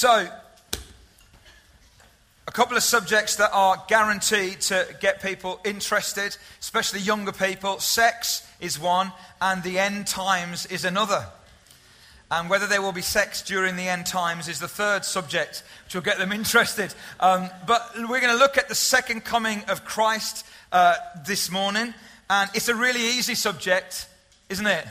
So, a couple of subjects that are guaranteed to get people interested, especially younger people. Sex is one, and the end times is another. And whether there will be sex during the end times is the third subject, which will get them interested. Um, but we're going to look at the second coming of Christ uh, this morning. And it's a really easy subject, isn't it?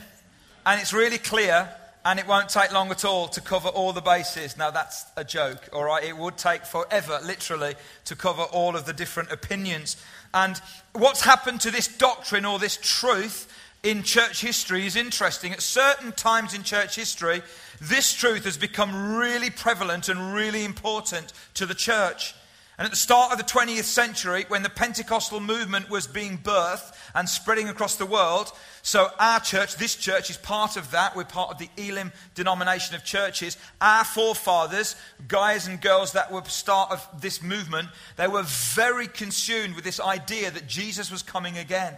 And it's really clear, and it won't take long at all to cover all the bases. Now, that's a joke, all right? It would take forever, literally, to cover all of the different opinions. And what's happened to this doctrine or this truth in church history is interesting. At certain times in church history, this truth has become really prevalent and really important to the church. And at the start of the 20th century, when the Pentecostal movement was being birthed and spreading across the world, so our church, this church, is part of that. We're part of the Elim denomination of churches. Our forefathers, guys and girls that were start of this movement, they were very consumed with this idea that Jesus was coming again.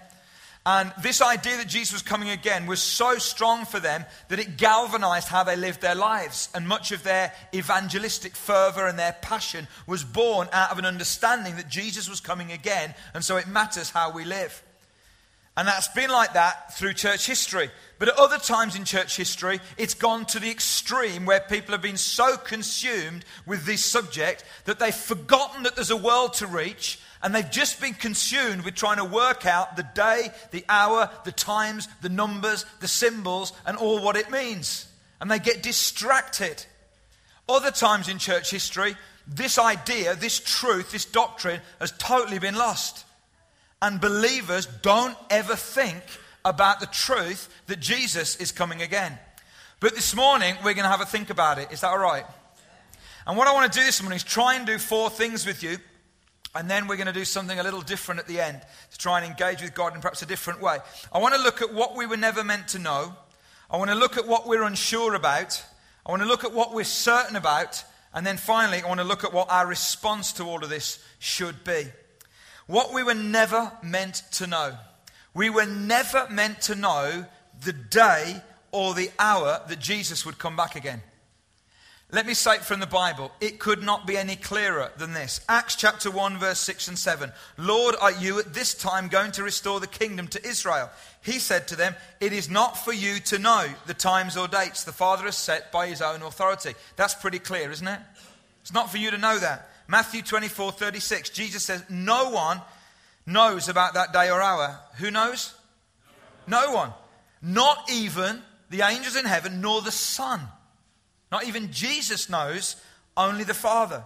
And this idea that Jesus was coming again was so strong for them that it galvanized how they lived their lives. And much of their evangelistic fervor and their passion was born out of an understanding that Jesus was coming again. And so it matters how we live. And that's been like that through church history. But at other times in church history, it's gone to the extreme where people have been so consumed with this subject that they've forgotten that there's a world to reach and they've just been consumed with trying to work out the day, the hour, the times, the numbers, the symbols, and all what it means. And they get distracted. Other times in church history, this idea, this truth, this doctrine has totally been lost. And believers don't ever think about the truth that Jesus is coming again. But this morning, we're going to have a think about it. Is that all right? And what I want to do this morning is try and do four things with you and then we're going to do something a little different at the end to try and engage with God in perhaps a different way. I want to look at what we were never meant to know. I want to look at what we're unsure about. I want to look at what we're certain about. And then finally, I want to look at what our response to all of this should be. What we were never meant to know. We were never meant to know the day or the hour that Jesus would come back again. Let me cite from the Bible. It could not be any clearer than this. Acts chapter 1, verse 6 and 7. Lord, are you at this time going to restore the kingdom to Israel? He said to them, It is not for you to know the times or dates the Father has set by his own authority. That's pretty clear, isn't it? It's not for you to know that. Matthew 24, 36. Jesus says, No one knows about that day or hour. Who knows? No one. Not even the angels in heaven, nor the Son not even Jesus knows, only the Father.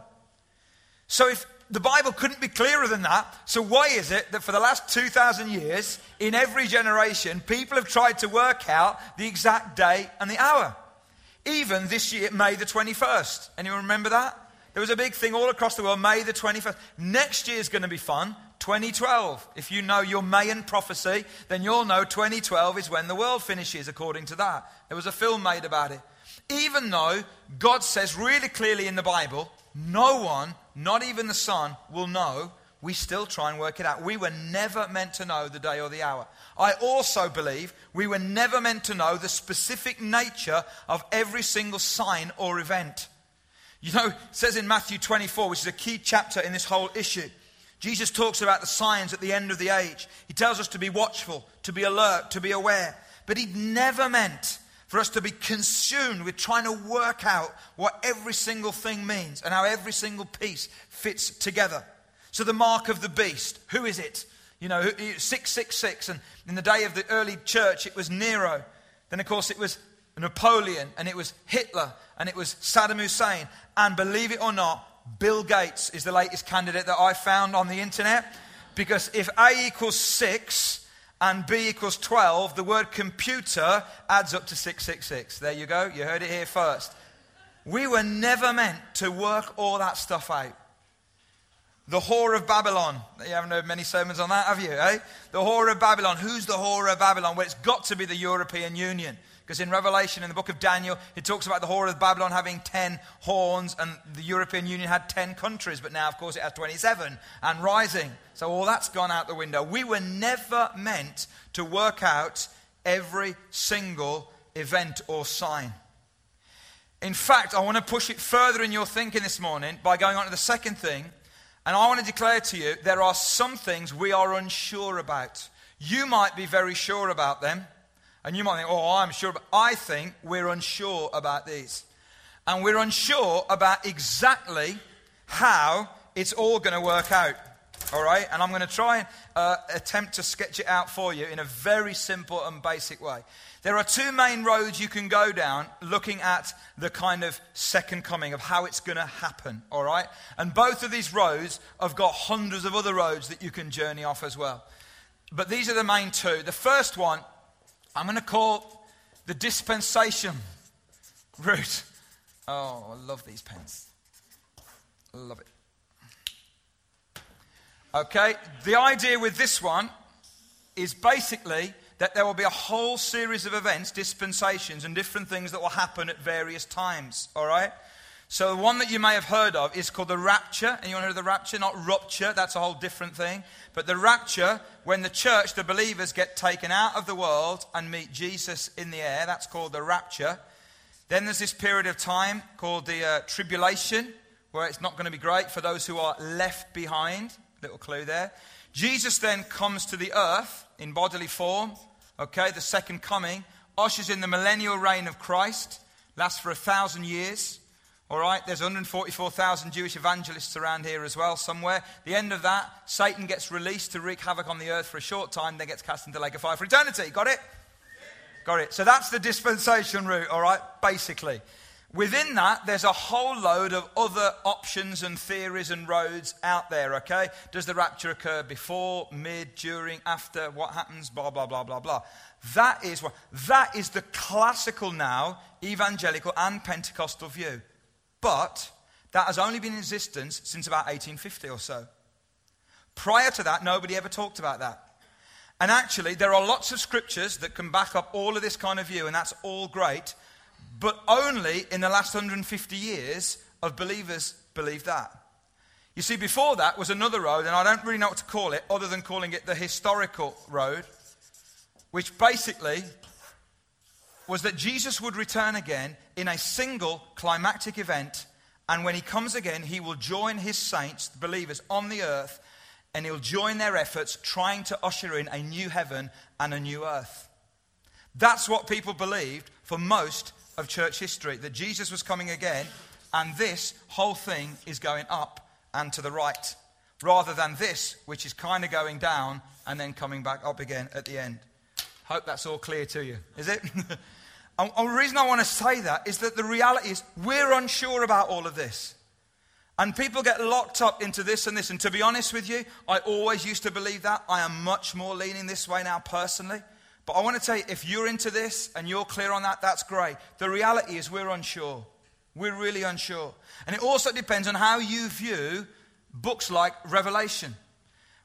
So if the Bible couldn't be clearer than that, so why is it that for the last 2,000 years, in every generation, people have tried to work out the exact day and the hour? Even this year, May the 21st. Anyone remember that? There was a big thing all across the world, May the 21st. Next year is going to be fun, 2012. If you know your Mayan prophecy, then you'll know 2012 is when the world finishes, according to that. There was a film made about it. Even though God says really clearly in the Bible, no one, not even the Son, will know, we still try and work it out. We were never meant to know the day or the hour. I also believe we were never meant to know the specific nature of every single sign or event. You know, it says in Matthew 24, which is a key chapter in this whole issue, Jesus talks about the signs at the end of the age. He tells us to be watchful, to be alert, to be aware. But he never meant for us to be consumed with trying to work out what every single thing means and how every single piece fits together. So, the mark of the beast, who is it? You know, 666, and in the day of the early church, it was Nero. Then, of course, it was Napoleon, and it was Hitler, and it was Saddam Hussein. And believe it or not, Bill Gates is the latest candidate that I found on the internet. Because if A equals 6, and B equals 12, the word computer adds up to 666. There you go. You heard it here first. We were never meant to work all that stuff out. The whore of Babylon. You haven't heard many sermons on that, have you? Eh? The whore of Babylon. Who's the whore of Babylon? Well, it's got to be the European Union. Because in Revelation, in the book of Daniel, it talks about the whore of Babylon having 10 horns, and the European Union had 10 countries, but now, of course, it has 27 and rising. So all that's gone out the window. We were never meant to work out every single event or sign. In fact, I want to push it further in your thinking this morning by going on to the second thing. And I want to declare to you there are some things we are unsure about. You might be very sure about them. And you might think, oh, I'm sure. But I think we're unsure about these. And we're unsure about exactly how it's all going to work out. All right? And I'm going to try and uh, attempt to sketch it out for you in a very simple and basic way. There are two main roads you can go down looking at the kind of second coming of how it's going to happen, all right? And both of these roads have got hundreds of other roads that you can journey off as well. But these are the main two. The first one, I'm going to call the dispensation route. Oh, I love these pens. Love it. Okay, the idea with this one is basically that there will be a whole series of events, dispensations, and different things that will happen at various times. All right? So, the one that you may have heard of is called the rapture. And you want to hear the rapture? Not rupture, that's a whole different thing. But the rapture, when the church, the believers, get taken out of the world and meet Jesus in the air, that's called the rapture. Then there's this period of time called the uh, tribulation, where it's not going to be great for those who are left behind. Little clue there. Jesus then comes to the earth in bodily form. Okay, the second coming ushers in the millennial reign of Christ, lasts for a thousand years. All right, there's 144,000 Jewish evangelists around here as well, somewhere. The end of that, Satan gets released to wreak havoc on the earth for a short time, then gets cast into the lake of fire for eternity. Got it? Got it. So that's the dispensation route, all right, basically. Within that, there's a whole load of other options and theories and roads out there, okay? Does the rapture occur before, mid, during, after? What happens? Blah, blah, blah, blah, blah. That is, what, that is the classical now evangelical and Pentecostal view. But that has only been in existence since about 1850 or so. Prior to that, nobody ever talked about that. And actually, there are lots of scriptures that can back up all of this kind of view, and that's all great. But only in the last 150 years of believers believe that. You see, before that was another road, and I don't really know what to call it other than calling it the historical road, which basically was that Jesus would return again in a single climactic event, and when he comes again, he will join his saints, the believers, on the earth, and he'll join their efforts trying to usher in a new heaven and a new earth. That's what people believed for most of church history that Jesus was coming again, and this whole thing is going up and to the right, rather than this, which is kind of going down and then coming back up again at the end. Hope that's all clear to you, is it? and the reason I want to say that is that the reality is we're unsure about all of this. And people get locked up into this and this. And to be honest with you, I always used to believe that. I am much more leaning this way now personally. But I want to tell you, if you're into this and you're clear on that, that's great. The reality is we're unsure. We're really unsure. And it also depends on how you view books like Revelation.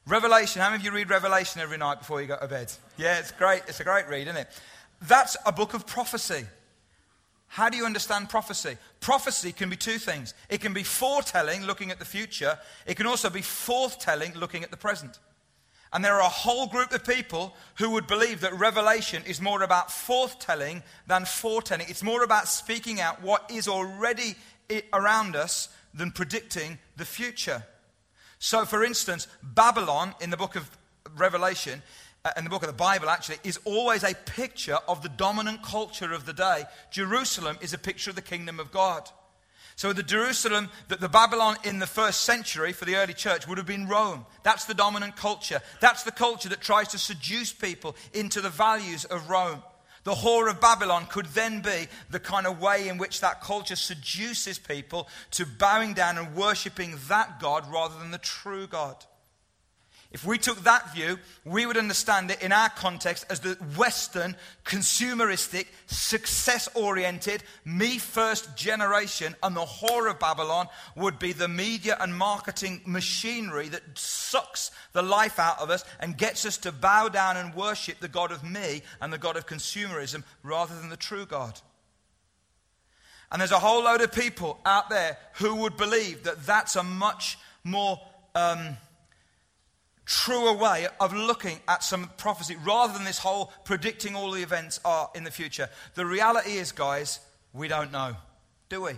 Revelation, how many of you read Revelation every night before you go to bed? Yeah, it's great. It's a great read, isn't it? That's a book of prophecy. How do you understand prophecy? Prophecy can be two things. It can be foretelling, looking at the future. It can also be forthtelling, looking at the present. And there are a whole group of people who would believe that revelation is more about forthtelling than foretelling. It's more about speaking out what is already around us than predicting the future. So, for instance, Babylon in the book of Revelation, uh, in the book of the Bible actually, is always a picture of the dominant culture of the day. Jerusalem is a picture of the kingdom of God. So the Jerusalem, that the Babylon in the first century for the early church would have been Rome. That's the dominant culture. That's the culture that tries to seduce people into the values of Rome. The whore of Babylon could then be the kind of way in which that culture seduces people to bowing down and worshipping that God rather than the true God. If we took that view, we would understand it in our context as the Western, consumeristic, success oriented, me first generation, and the whore of Babylon would be the media and marketing machinery that sucks the life out of us and gets us to bow down and worship the God of me and the God of consumerism rather than the true God. And there's a whole load of people out there who would believe that that's a much more. Um, truer way of looking at some prophecy rather than this whole predicting all the events are in the future. The reality is, guys, we don't know. Do we?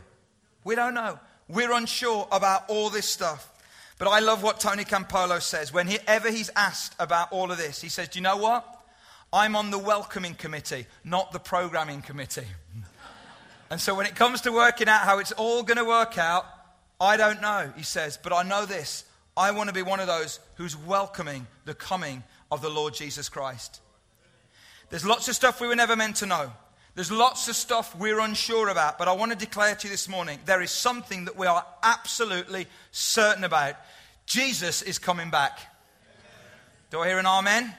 We don't know. We're unsure about all this stuff. But I love what Tony Campolo says. Whenever he's asked about all of this, he says, Do you know what? I'm on the welcoming committee, not the programming committee. and so when it comes to working out how it's all going to work out, I don't know, he says. But I know this I want to be one of those who's welcoming the coming of the Lord Jesus Christ. There's lots of stuff we were never meant to know. There's lots of stuff we're unsure about, but I want to declare to you this morning there is something that we are absolutely certain about. Jesus is coming back. Do I hear an amen?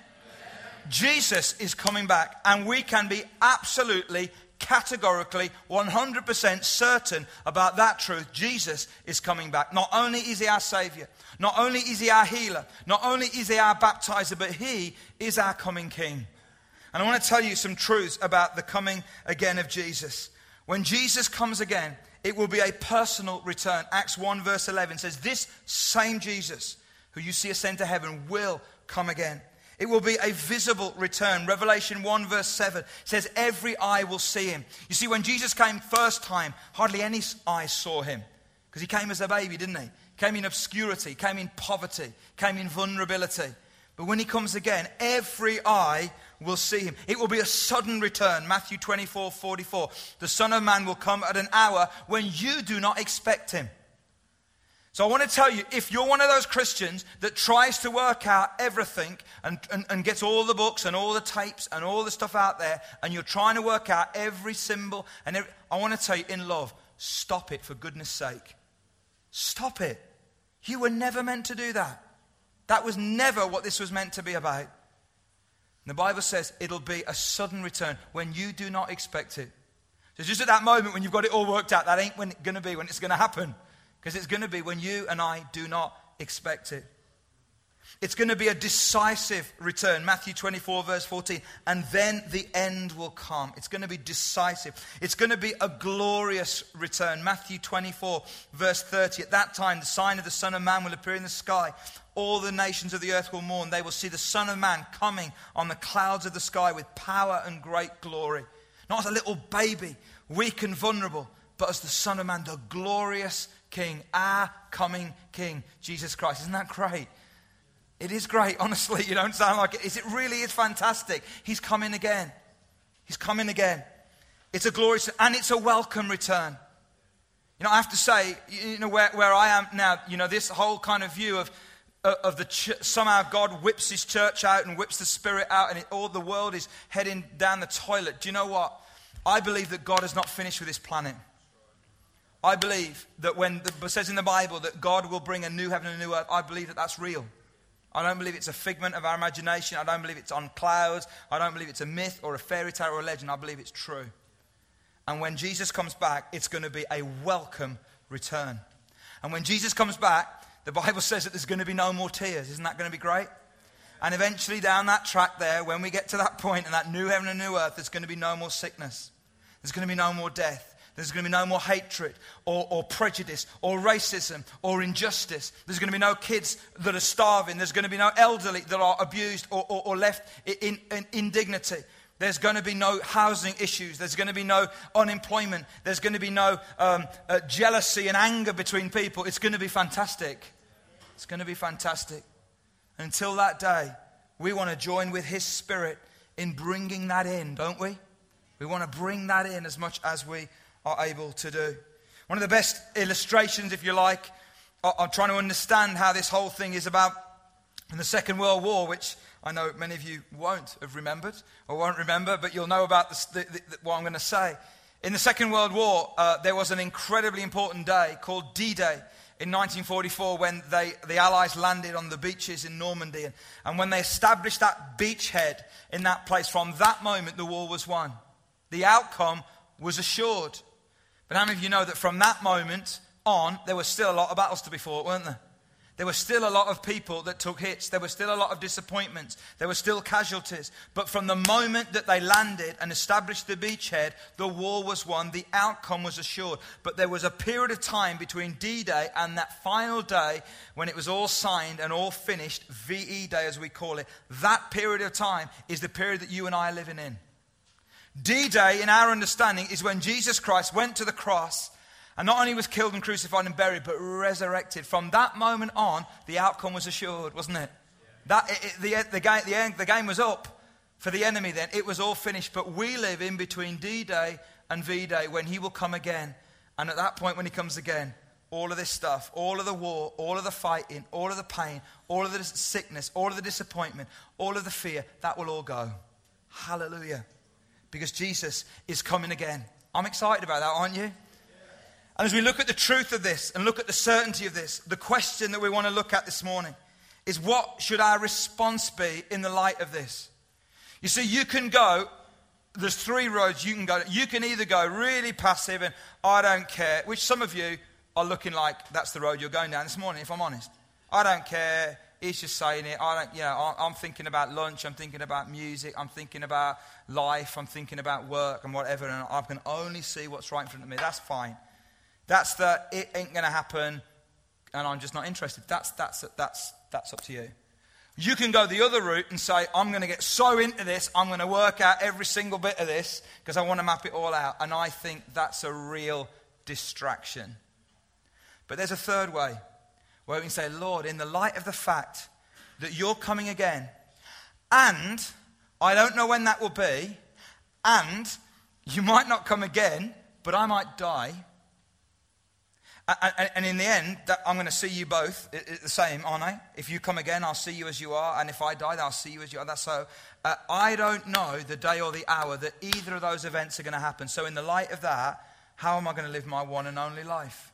Jesus is coming back, and we can be absolutely, categorically, 100% certain about that truth. Jesus is coming back. Not only is he our Savior, not only is he our healer, not only is he our baptizer, but he is our coming King. And I want to tell you some truths about the coming again of Jesus. When Jesus comes again, it will be a personal return. Acts 1, verse 11 says, This same Jesus who you see ascend to heaven will come again. It will be a visible return. Revelation 1, verse 7 says, Every eye will see him. You see, when Jesus came first time, hardly any eyes saw him because he came as a baby, didn't he? Came in obscurity, came in poverty, came in vulnerability. But when he comes again, every eye will see him. It will be a sudden return. Matthew 24 44. The Son of Man will come at an hour when you do not expect him. So I want to tell you if you're one of those Christians that tries to work out everything and, and, and, gets all the books and all the tapes and all the stuff out there, and you're trying to work out every symbol, and every, I want to tell you in love, stop it for goodness sake. Stop it. You were never meant to do that. That was never what this was meant to be about. And the Bible says it'll be a sudden return when you do not expect it. So just at that moment when you've got it all worked out, that ain't when it's going to be, when it's going to happen. Because it's going to be when you and I do not expect it. It's going to be a decisive return. Matthew 24, verse 14. And then the end will come. It's going to be decisive. It's going to be a glorious return. Matthew 24, verse 30. At that time, the sign of the Son of Man will appear in the sky. All the nations of the earth will mourn. They will see the Son of Man coming on the clouds of the sky with power and great glory. Not as a little baby, weak and vulnerable, but as the Son of Man, the glorious King, our coming King, Jesus Christ. Isn't that great? It is great, honestly. You don't sound like it. Is it really is fantastic? He's coming again. He's coming again. It's a glorious and it's a welcome return. You know, I have to say, you know, where, where I am now, you know, this whole kind of view of uh, of the ch- somehow God whips his church out and whips the spirit out and it, all the world is heading down the toilet. Do you know what? I believe that God has not finished with this planet. I believe that when it says in the Bible that God will bring a new heaven and a new earth, I believe that that's real. I don't believe it's a figment of our imagination. I don't believe it's on clouds. I don't believe it's a myth or a fairy tale or a legend. I believe it's true. And when Jesus comes back, it's going to be a welcome return. And when Jesus comes back, the Bible says that there's going to be no more tears. Isn't that going to be great? And eventually, down that track there, when we get to that point and that new heaven and new earth, there's going to be no more sickness. There's going to be no more death. There's going to be no more hatred or, or, prejudice or racism or injustice. There's going to be no kids that are starving. There's going to be no elderly that are abused or, or, or left in, in indignity. There's going to be no housing issues. There's going to be no unemployment. There's going to be no um, uh, jealousy and anger between people. It's going to be fantastic. It's going to be fantastic. Until that day, we want to join with His Spirit in bringing that in, don't we? We want to bring that in as much as we are able to do. One of the best illustrations, if you like, I'm trying to understand how this whole thing is about in the Second World War, which I know many of you won't have remembered or won't remember, but you'll know about the, the, what I'm going to say. In the Second World War, uh, there was an incredibly important day called D Day in 1944 when they, the Allies landed on the beaches in Normandy. And, and when they established that beachhead in that place, from that moment, the war was won. The outcome was assured. But how many of you know that from that moment on, there was still a lot of battles to be fought, weren't there? There were still a lot of people that took hits. There were still a lot of disappointments. There were still casualties. But from the moment that they landed and established the beachhead, the war was won. The outcome was assured. But there was a period of time between D Day and that final day when it was all signed and all finished, VE Day as we call it. That period of time is the period that you and I are living in. D Day, in our understanding, is when Jesus Christ went to the cross And not only was killed and crucified and buried, but resurrected. From that moment on, the outcome was assured, wasn't it? That, it, it, the, the, game, the, the game was up for the enemy then. It was all finished. But we live in between D Day and V Day when he will come again. And at that point, when he comes again, all of this stuff, all of the war, all of the fighting, all of the pain, all of the sickness, all of the disappointment, all of the fear, that will all go. Hallelujah. Because Jesus is coming again. I'm excited about that, aren't you? And as we look at the truth of this and look at the certainty of this, the question that we want to look at this morning is what should our response be in the light of this? You see, you can go, there's three roads you can go. You can either go really passive and I don't care, which some of you are looking like that's the road you're going down this morning, if I'm honest. I don't care. He's just saying it. I don't, you know, I'm thinking about lunch. I'm thinking about music. I'm thinking about life. I'm thinking about work and whatever. And I can only see what's right in front of me. That's fine. That's the, it ain't going to happen and I'm just not interested. That's, that's, that's, that's up to you. You can go the other route and say, I'm going to get so into this, I'm going to work out every single bit of this because I want to map it all out. And I think that's a real distraction. But there's a third way where we can say, Lord, in the light of the fact that you're coming again, and I don't know when that will be, and you might not come again, but I might die. And in the end, I'm going to see you both the same, aren't I? If you come again, I'll see you as you are. And if I die, I'll see you as you are. That's so. Uh, I don't know the day or the hour that either of those events are going to happen. So, in the light of that, how am I going to live my one and only life?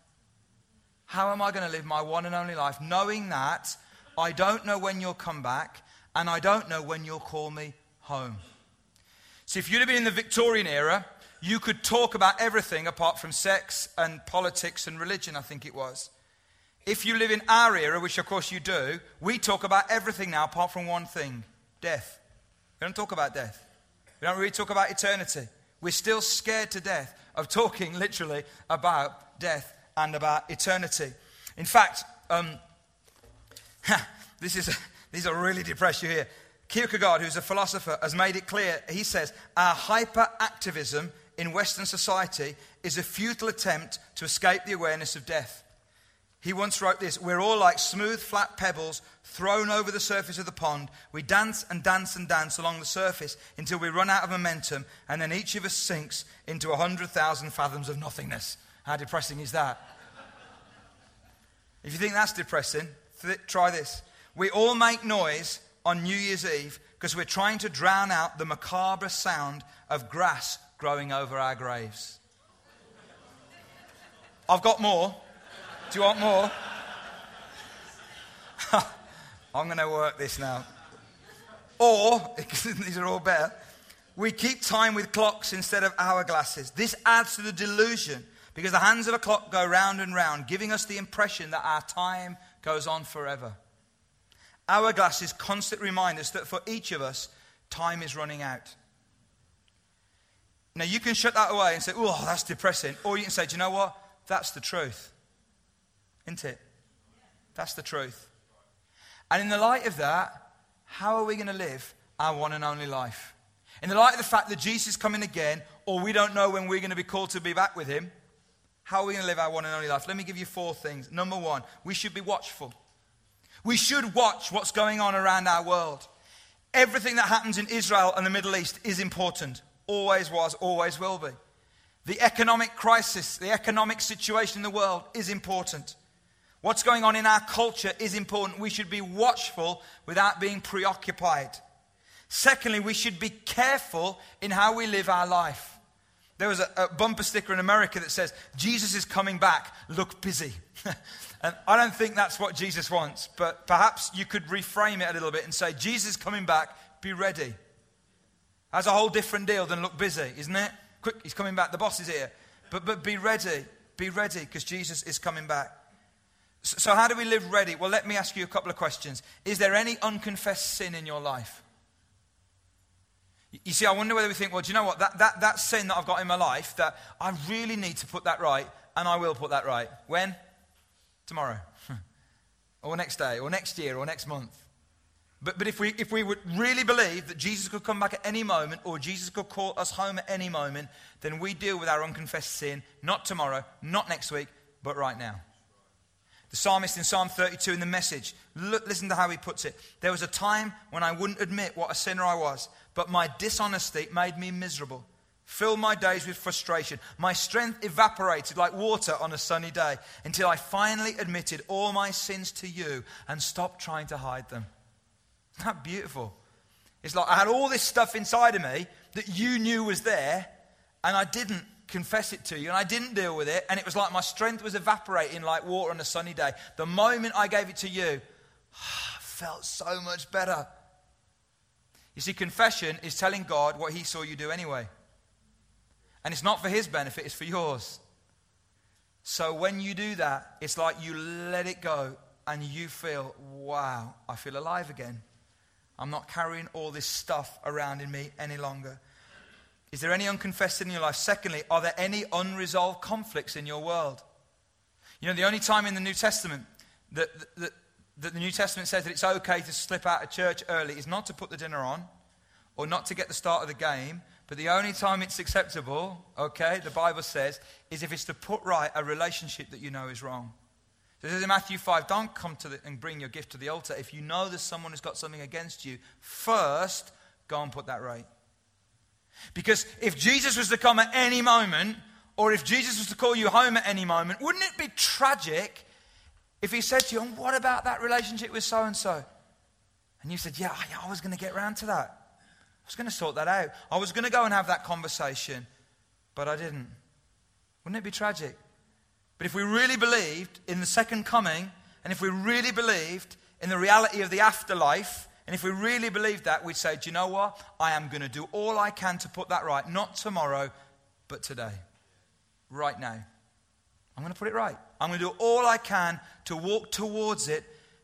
How am I going to live my one and only life knowing that I don't know when you'll come back and I don't know when you'll call me home? See, if you'd have been in the Victorian era, you could talk about everything apart from sex and politics and religion, I think it was. If you live in our era, which of course you do, we talk about everything now apart from one thing death. We don't talk about death. We don't really talk about eternity. We're still scared to death of talking literally about death and about eternity. In fact, um, this is, these are really depress you here. Kierkegaard, who's a philosopher, has made it clear. He says, Our hyperactivism in Western society is a futile attempt to escape the awareness of death. He once wrote this We're all like smooth, flat pebbles thrown over the surface of the pond. We dance and dance and dance along the surface until we run out of momentum, and then each of us sinks into a 100,000 fathoms of nothingness. How depressing is that? if you think that's depressing, th- try this. We all make noise on New Year's Eve because we're trying to drown out the macabre sound of grass growing over our graves. I've got more. Do you want more? I'm going to work this now. Or, these are all better, we keep time with clocks instead of hourglasses. This adds to the delusion because the hands of a clock go round and round, giving us the impression that our time goes on forever. Hourglasses constantly remind us that for each of us, time is running out. Now, you can shut that away and say, oh, that's depressing. Or you can say, do you know what? That's the truth. Isn't it? That's the truth. And in the light of that, how are we going to live our one and only life? In the light of the fact that Jesus is coming again, or we don't know when we're going to be called to be back with him, how are we going to live our one and only life? Let me give you four things. Number one, we should be watchful. We should watch what's going on around our world. Everything that happens in Israel and the Middle East is important always was, always will be. The economic crisis, the economic situation in the world is important. What's going on in our culture is important. We should be watchful without being preoccupied. Secondly, we should be careful in how we live our life. There was a, a bumper sticker in America that says, Jesus is coming back, look busy. and I don't think that's what Jesus wants, but perhaps you could reframe it a little bit and say, Jesus is coming back, be ready. That's a whole different deal than look busy, isn't it? Quick, he's coming back. The boss is here. But, but be ready. Be ready because Jesus is coming back. So, so, how do we live ready? Well, let me ask you a couple of questions. Is there any unconfessed sin in your life? You see, I wonder whether we think, well, do you know what? That, that, that sin that I've got in my life, that I really need to put that right, and I will put that right. When? Tomorrow. or next day, or next year, or next month. But, but if, we, if we would really believe that Jesus could come back at any moment or Jesus could call us home at any moment, then we deal with our unconfessed sin not tomorrow, not next week, but right now. The psalmist in Psalm 32 in the message, look, listen to how he puts it. There was a time when I wouldn't admit what a sinner I was, but my dishonesty made me miserable, filled my days with frustration. My strength evaporated like water on a sunny day until I finally admitted all my sins to you and stopped trying to hide them. Isn't that beautiful? It's like I had all this stuff inside of me that you knew was there, and I didn't confess it to you, and I didn't deal with it, and it was like my strength was evaporating like water on a sunny day. The moment I gave it to you, I felt so much better. You see, confession is telling God what He saw you do anyway. And it's not for His benefit, it's for yours. So when you do that, it's like you let it go and you feel, wow, I feel alive again. I'm not carrying all this stuff around in me any longer. Is there any unconfessed in your life? Secondly, are there any unresolved conflicts in your world? You know, the only time in the New Testament that, that, that the New Testament says that it's okay to slip out of church early is not to put the dinner on or not to get the start of the game, but the only time it's acceptable, okay, the Bible says, is if it's to put right a relationship that you know is wrong. So this is in Matthew 5, don't come to the, and bring your gift to the altar. If you know there's someone who's got something against you, first go and put that right. Because if Jesus was to come at any moment, or if Jesus was to call you home at any moment, wouldn't it be tragic if he said to you, and What about that relationship with so and so? And you said, Yeah, I was going to get around to that. I was going to sort that out. I was going to go and have that conversation, but I didn't. Wouldn't it be tragic? But if we really believed in the second coming, and if we really believed in the reality of the afterlife, and if we really believed that, we'd say, Do you know what? I am going to do all I can to put that right, not tomorrow, but today. Right now. I'm going to put it right. I'm going to do all I can to walk towards it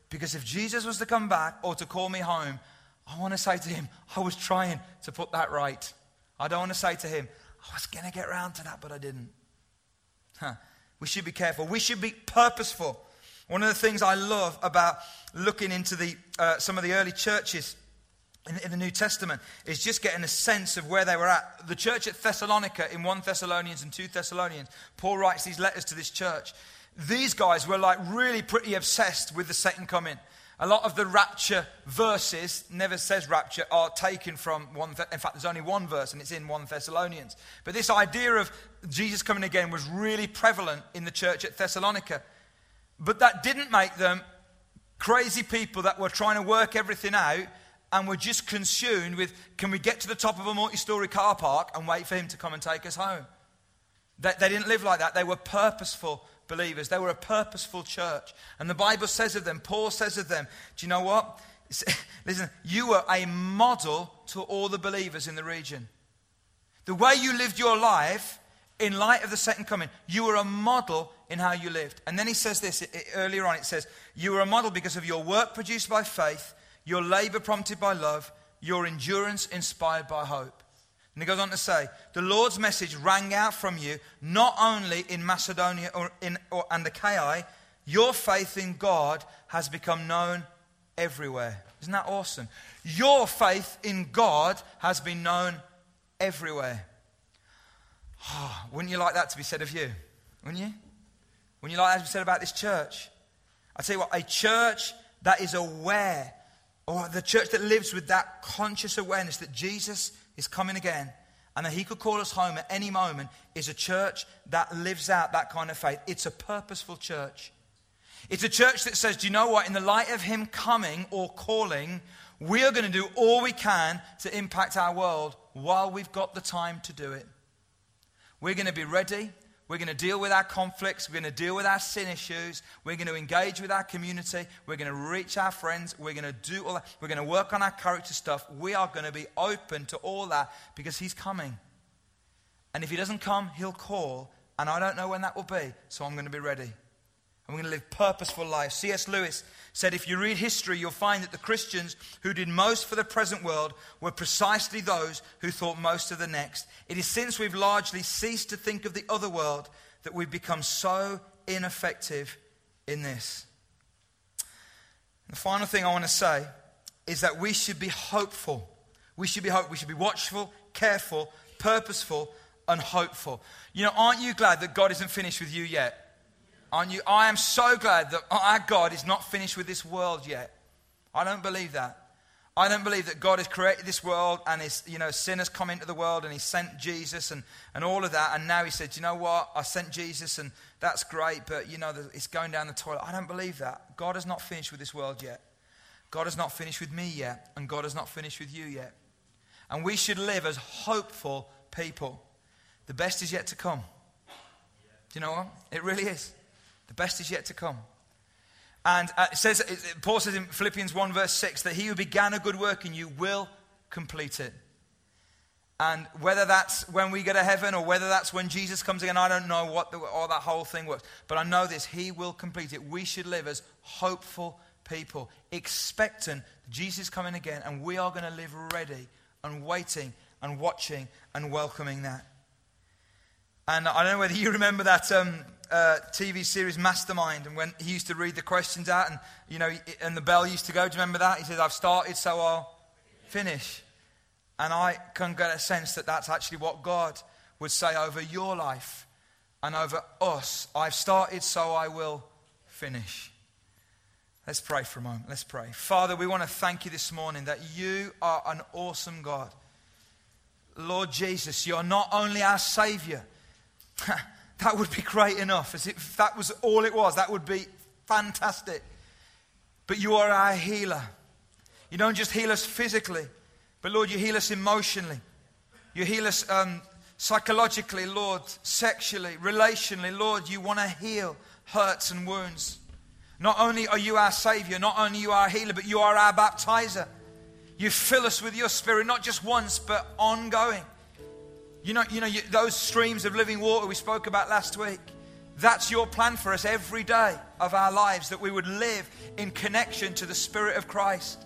because if Jesus was to come back or to call me home, I want to say to him, I was trying to put that right. I don't want to say to him, I was going to get around to that, but I didn't. Huh. We should be careful. We should be purposeful. One of the things I love about looking into the, uh, some of the early churches in, the New Testament is just getting a sense of where they were at. The church at Thessalonica in 1 Thessalonians and 2 Thessalonians, Paul writes these letters to this church. These guys were like really pretty obsessed with the second coming. A lot of the rapture verses, never says rapture, are taken from one. In fact, there's only one verse, and it's in 1 Thessalonians. But this idea of Jesus coming again was really prevalent in the church at Thessalonica. But that didn't make them crazy people that were trying to work everything out and we were just consumed with can we get to the top of a multi story car park and wait for him to come and take us home? They, they didn't live like that. They were purposeful believers, they were a purposeful church. And the Bible says of them, Paul says of them, do you know what? Listen, you were a model to all the believers in the region. The way you lived your life in light of the second coming, you were a model in how you lived. And then he says this it, it, earlier on it says, You were a model because of your work produced by faith, your labor prompted by love, your endurance inspired by hope. And he goes on to say, The Lord's message rang out from you not only in Macedonia or in, or, and Achaia, your faith in God has become known everywhere. Isn't that awesome? Your faith in God has been known everywhere. Oh, wouldn't you like that to be said of you? Wouldn't you? Wouldn't you like that to be said about this church? I tell you what, a church that is aware, or the church that lives with that conscious awareness that Jesus is coming again and that he could call us home at any moment, is a church that lives out that kind of faith. It's a purposeful church. It's a church that says, do you know what? In the light of him coming or calling, we are going to do all we can to impact our world while we've got the time to do it. We're going to be ready. We're going to deal with our conflicts. We're going to deal with our sin issues. We're going to engage with our community. We're going to reach our friends. We're going to do all that. We're going to work on our character stuff. We are going to be open to all that because He's coming. And if He doesn't come, He'll call. And I don't know when that will be. So I'm going to be ready. And we're going to live purposeful lives. C.S. Lewis said if you read history, you'll find that the Christians who did most for the present world were precisely those who thought most of the next. It is since we've largely ceased to think of the other world that we've become so ineffective in this. The final thing I want to say is that we should be hopeful. We should be hope. We should be watchful, careful, purposeful, and hopeful. You know, aren't you glad that God isn't finished with you yet? Aren't you? I am so glad that our God is not finished with this world yet. I don't believe that. I don't believe that God has created this world and his, you know, sinners come into the world and he sent Jesus and, and all of that. And now he said, you know what? I sent Jesus and that's great, but you know, it's going down the toilet. I don't believe that. God has not finished with this world yet. God has not finished with me yet. And God has not finished with you yet. And we should live as hopeful people. The best is yet to come. Do you know what? It really is. The best is yet to come. And uh, it says, Paul says in Philippians 1, verse 6, that he who began a good work in you will complete it. And whether that's when we go to heaven or whether that's when Jesus comes again, I don't know what the, all that whole thing works. But I know this He will complete it. We should live as hopeful people, expectant Jesus coming again, and we are going to live ready and waiting and watching and welcoming that. And I don't know whether you remember that um, uh, TV series Mastermind, and when he used to read the questions out, and you know, and the bell used to go. Do you remember that? He said, "I've started, so I'll finish." And I can get a sense that that's actually what God would say over your life and over us. I've started, so I will finish. Let's pray for a moment. Let's pray. Father, we want to thank you this morning that you are an awesome God. Lord Jesus, you're not only our Savior. That would be great enough. As if that was all it was, that would be fantastic. But you are our healer. You don't just heal us physically, but Lord, you heal us emotionally. You heal us um, psychologically, Lord, sexually, relationally. Lord, you want to heal hurts and wounds. Not only are you our Savior, not only you are our healer, but you are our baptizer. You fill us with your Spirit, not just once, but ongoing. You know, you know you, those streams of living water we spoke about last week. That's your plan for us every day of our lives, that we would live in connection to the Spirit of Christ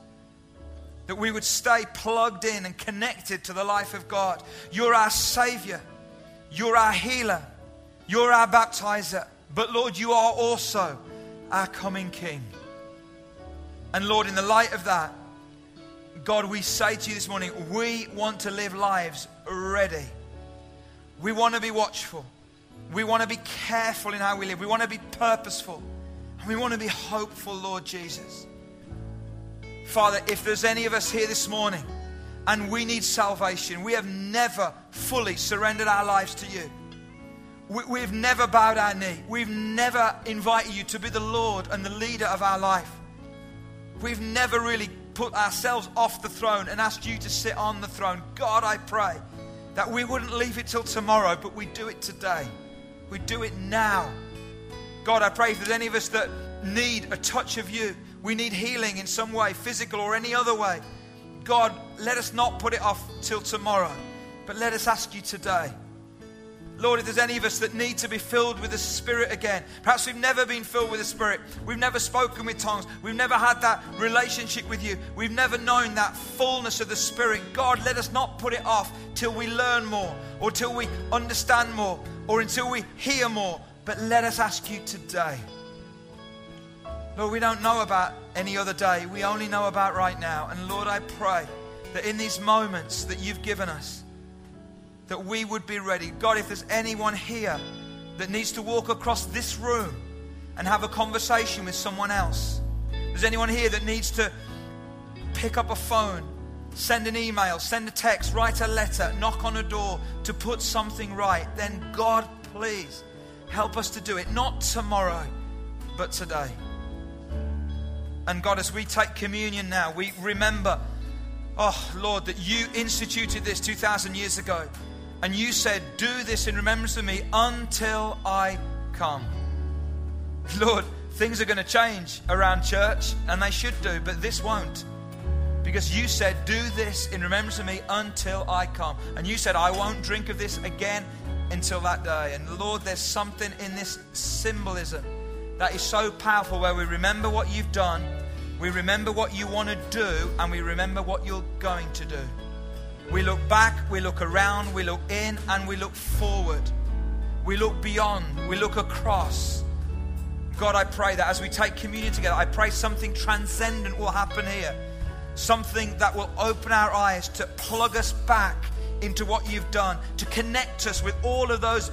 that we would stay plugged in and connected to the life of God. You're our Savior, you're our healer, you're our baptizer. But Lord, you are also our coming King. And Lord, in the light of that, God, we say to you this morning, we want to live lives ready. We want to be watchful. We want to be careful in how we live. We want to be purposeful. And we want to be hopeful, Lord Jesus. Father, if there's any of us here this morning and we need salvation, we have never fully surrendered our lives to you. We, have never bowed our knee. We've never invited you to be the Lord and the leader of our life. We've never really put ourselves off the throne and asked you to sit on the throne. God, I pray that we wouldn't leave it till tomorrow, but we do it today. We do it now. God, I pray there's any of us that need a touch of you, we need healing in some way, physical or any other way. God, let us not put it off till tomorrow, but let us ask you today. Lord, if there's any of us that need to be filled with the Spirit again, perhaps we've never been filled with the Spirit, we've never spoken with tongues, we've never had that relationship with you, we've never known that fullness of the Spirit. God, let us not put it off till we learn more, or till we understand more, or until we hear more, but let us ask you today. Lord, we don't know about any other day. We only know about right now. And Lord, I pray that in these moments that you've given us, that we would be ready. God, if there's anyone here that needs to walk across this room and have a conversation with someone else, there's anyone here that needs to pick up a phone, send an email, send a text, write a letter, knock on a door to put something right, then God, please help us to do it. Not tomorrow, but today. And God, as we take communion now, we remember, oh Lord, that you instituted this 2,000 years ago. And you said, Do this in remembrance of me until I come. Lord, things are going to change around church, and they should do, but this won't. Because you said, Do this in remembrance of me until I come. And you said, I won't drink of this again until that day. And Lord, there's something in this symbolism that is so powerful where we remember what you've done we remember what you want to do and we remember what you're going to do. We look back, we look around, we look in, and we look forward. We look beyond, we look across. God, I pray that as we take communion together, I pray something transcendent will happen here. something that will open our eyes to plug us back into what you've done, to connect us with all of those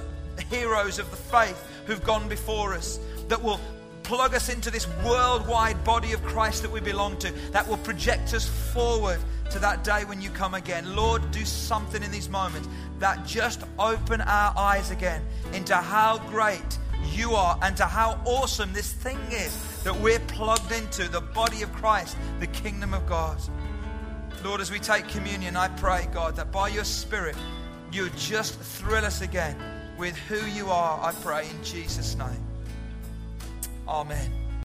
heroes of the faith who've gone before us, that will plug us into this worldwide body of Christ that we belong to, that will project us forward to that day when you come again. Lord, do something in these moments that just open our eyes again into how great you are and to how awesome this thing is that we're plugged into the body of Christ, the kingdom of God. Lord, as we take communion, I pray, God, that by your Spirit, you just thrill us again with who you are, I pray in Jesus' name. Amen.